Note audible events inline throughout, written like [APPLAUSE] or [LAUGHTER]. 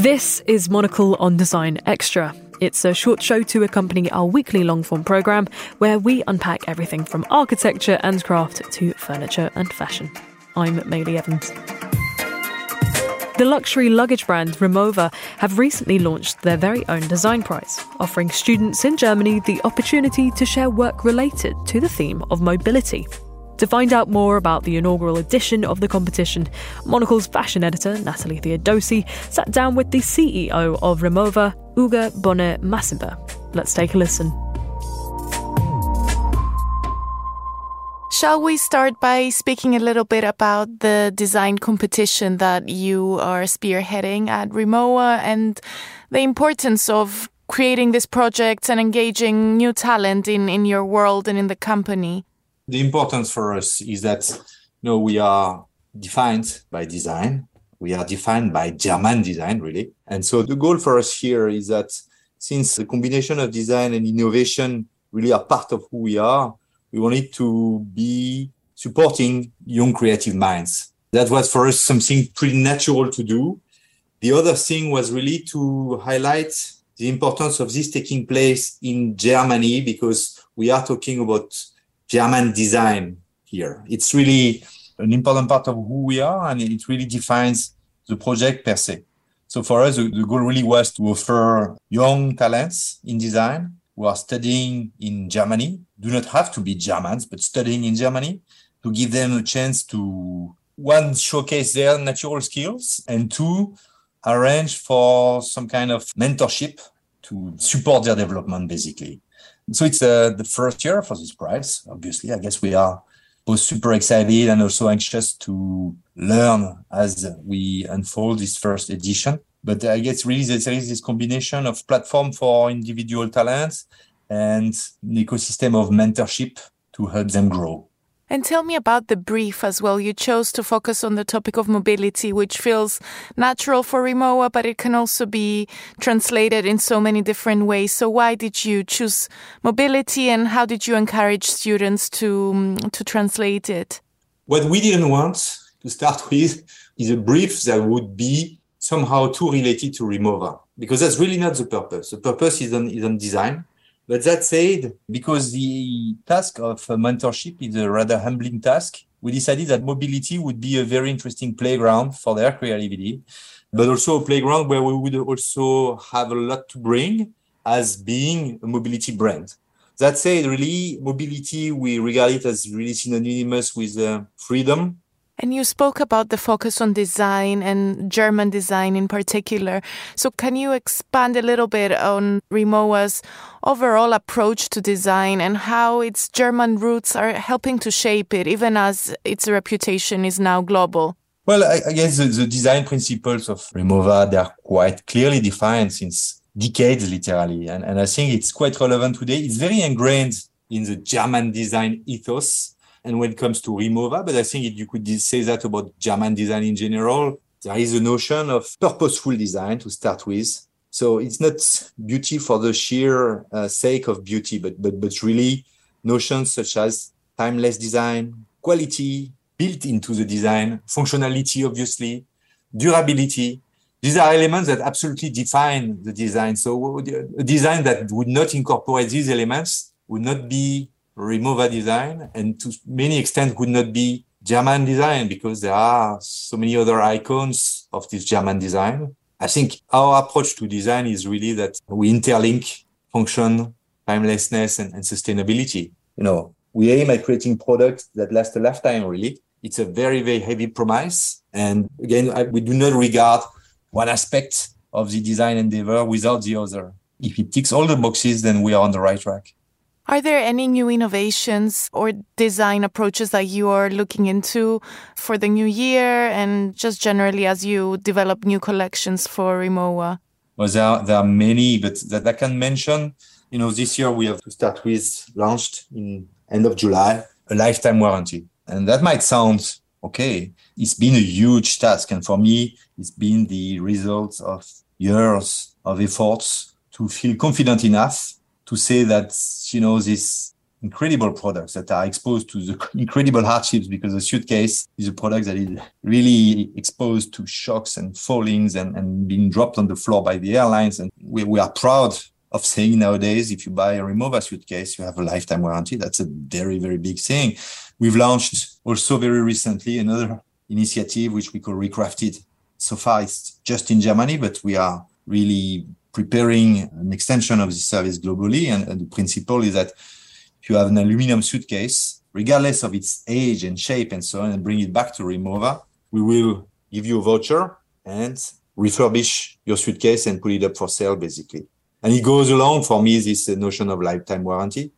This is Monocle on Design Extra. It's a short show to accompany our weekly long form programme where we unpack everything from architecture and craft to furniture and fashion. I'm Maylie Evans. The luxury luggage brand Rimowa have recently launched their very own design prize, offering students in Germany the opportunity to share work related to the theme of mobility. To find out more about the inaugural edition of the competition, Monocle's fashion editor, Natalie Theodosi, sat down with the CEO of Rimowa, Uga Bonne Massimba. Let's take a listen. Shall we start by speaking a little bit about the design competition that you are spearheading at Rimowa and the importance of creating this project and engaging new talent in, in your world and in the company? The importance for us is that you know we are defined by design. We are defined by german design really. And so the goal for us here is that since the combination of design and innovation really are part of who we are we wanted to be supporting young creative minds. That was for us something pretty natural to do. The other thing was really to highlight the importance of this taking place in germany because we are talking about German design here. It's really an important part of who we are, and it really defines the project per se. So for us, the goal really was to offer young talents in design who are studying in Germany, do not have to be Germans, but studying in Germany, to give them a chance to one, showcase their natural skills, and two, arrange for some kind of mentorship to support their development, basically. So it's uh, the first year for this prize. Obviously, I guess we are both super excited and also anxious to learn as we unfold this first edition. But I guess really there is this combination of platform for individual talents and an ecosystem of mentorship to help them grow. And tell me about the brief as well. You chose to focus on the topic of mobility, which feels natural for Rimowa, but it can also be translated in so many different ways. So why did you choose mobility and how did you encourage students to, mm, to translate it? What we didn't want to start [LAUGHS] with is a brief that would be somehow too related to Rimowa, because that's really not the purpose. The purpose is on, is on design but that said, because the task of mentorship is a rather humbling task, we decided that mobility would be a very interesting playground for their creativity, but also a playground where we would also have a lot to bring as being a mobility brand. That said, really, mobility, we regard it as really synonymous with uh, freedom, and you spoke about the focus on design and German design in particular. So, can you expand a little bit on Rimowa's overall approach to design and how its German roots are helping to shape it, even as its reputation is now global? Well, I, guess the, the, design principles of Rimowa, they are quite clearly defined since decades, literally. And, and I think it's quite relevant today. It's very ingrained in the German design ethos and when it comes to Rimowa, but I think you could say that about German design in general. There is a notion of purposeful design to start with. So it's not beauty for the sheer uh, sake of beauty, but, but, but really notions such as timeless design, quality built into the design, functionality, obviously, durability. These are elements that absolutely define the design. So a design that would not incorporate these elements would not be Rimowa design and to many extent would not be German design because there are so many other icons of this German design. I think our approach to design is really that we interlink function, timelessness, and, and sustainability. You know, we aim at creating products that last a lifetime, really. It's a very, very heavy promise. And again, I, we do not regard one aspect of the design endeavor without the other. If it ticks all the boxes, then we are on the right track. Are there any new innovations or design approaches that you are looking into for the new year and just generally as you develop new collections for Rimowa? Well, there are, there are many, but that I can mention, you know, this year we have to start with launched in end of July, a lifetime warranty. And that might sound okay. It's been a huge task. And for me, it's been the result of years of efforts to feel confident enough to say that you know this incredible products that are exposed to the [LAUGHS] incredible hardships because the suitcase is a product that is really exposed to shocks and fallings and, and being dropped on the floor by the airlines. And we, we are proud of saying nowadays, if you buy a Rimowa suitcase, you have a lifetime warranty. That's a very, very big thing. We've launched also very recently another initiative, which we call Recrafted. So far, it's just in Germany, but we are really preparing an extension of this service globally. And, and the principle is that if you have an aluminum suitcase, regardless of its age and shape and so on, and bring it back to Rimowa, we will give you a voucher and refurbish your suitcase and put it up for sale, basically. And it goes along for me this notion of lifetime warranty,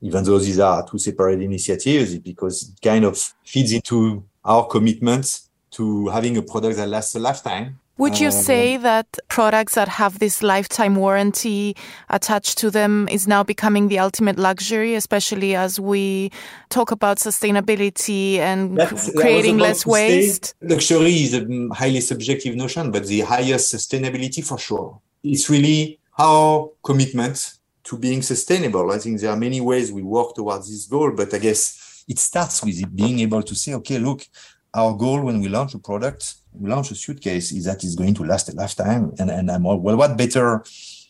even though these are two separate initiatives, because it kind of feeds into our commitment to having a product that lasts a lifetime would you um, say that products that have this lifetime warranty attached to them is now becoming the ultimate luxury, especially as we talk about sustainability and creating less waste? Luxury is a highly subjective notion, but the highest sustainability for sure. It's really our commitment to being sustainable. I think there are many ways we work towards this goal, but I guess it starts with being able to say, okay, look, our goal when we launch a product launch a suitcase is that it's going to last a lifetime. And, and I'm well, what better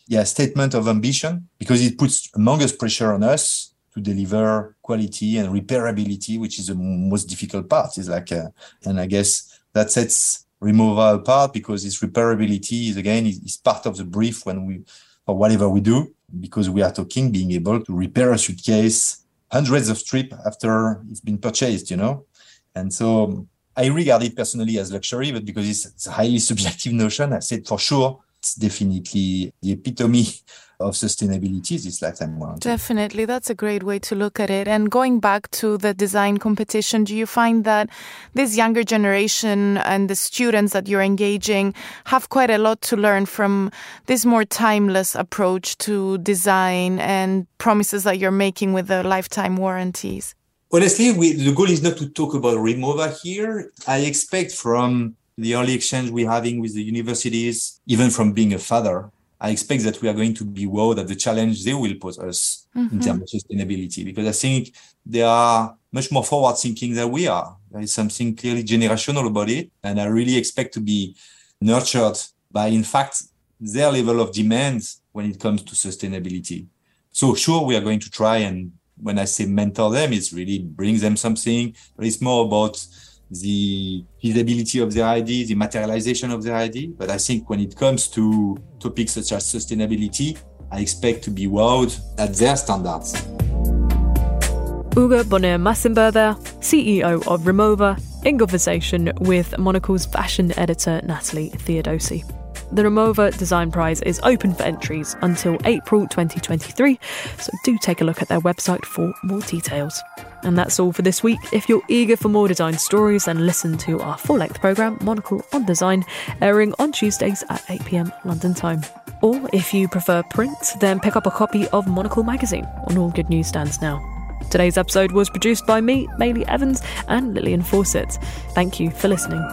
yeah, statement of ambition because it puts humongous pressure on us to deliver quality and repairability, which is the most difficult part. Is like, uh, and I guess that sets Rimowa apart because its repairability is again is, is part of the brief when we for whatever we do because we are talking being able to repair a suitcase hundreds of trips after it's been purchased, you know, and so I regard it personally as luxury, but because it's, it's a highly [LAUGHS] subjective notion, I said for sure it's definitely the epitome [LAUGHS] of sustainability is this lifetime warranty. Definitely. That's a great way to look at it. And going back to the design competition, do you find that this younger generation and the students that you're engaging have quite a lot to learn from this more timeless approach to design and promises that you're making with the lifetime warranties? Honestly, we, the goal is not to talk about Rimowa here. I expect from the early exchange we're having with the universities, even from being a father, I expect that we are going to be wowed at the challenge they will pose us mm-hmm. in terms of sustainability, because I think they are much more forward thinking than we are. There is something clearly generational about it. And I really expect to be nurtured by, in fact, their level of demand when it comes to sustainability. So sure, we are going to try and when I say mentor them, it's really bring them something, but it's more about the feasibility of their idea, the materialization of their idea. But I think when it comes to topics such as sustainability, I expect to be wowed at their standards. Hugues Bonnet there, CEO of Rimowa, in conversation with Monocle's fashion editor Natalie Theodosi. The Rimowa Design Prize is open for entries until April 2023, so do take a look at their website for more details. And that's all for this week. If you're eager for more design stories, then listen to our full length programme, Monocle on Design, airing on Tuesdays at 8 pm London time. Or if you prefer print, then pick up a copy of Monocle magazine on all good newsstands now. Today's episode was produced by me, Maylie Evans, and Lillian Fawcett. Thank you for listening.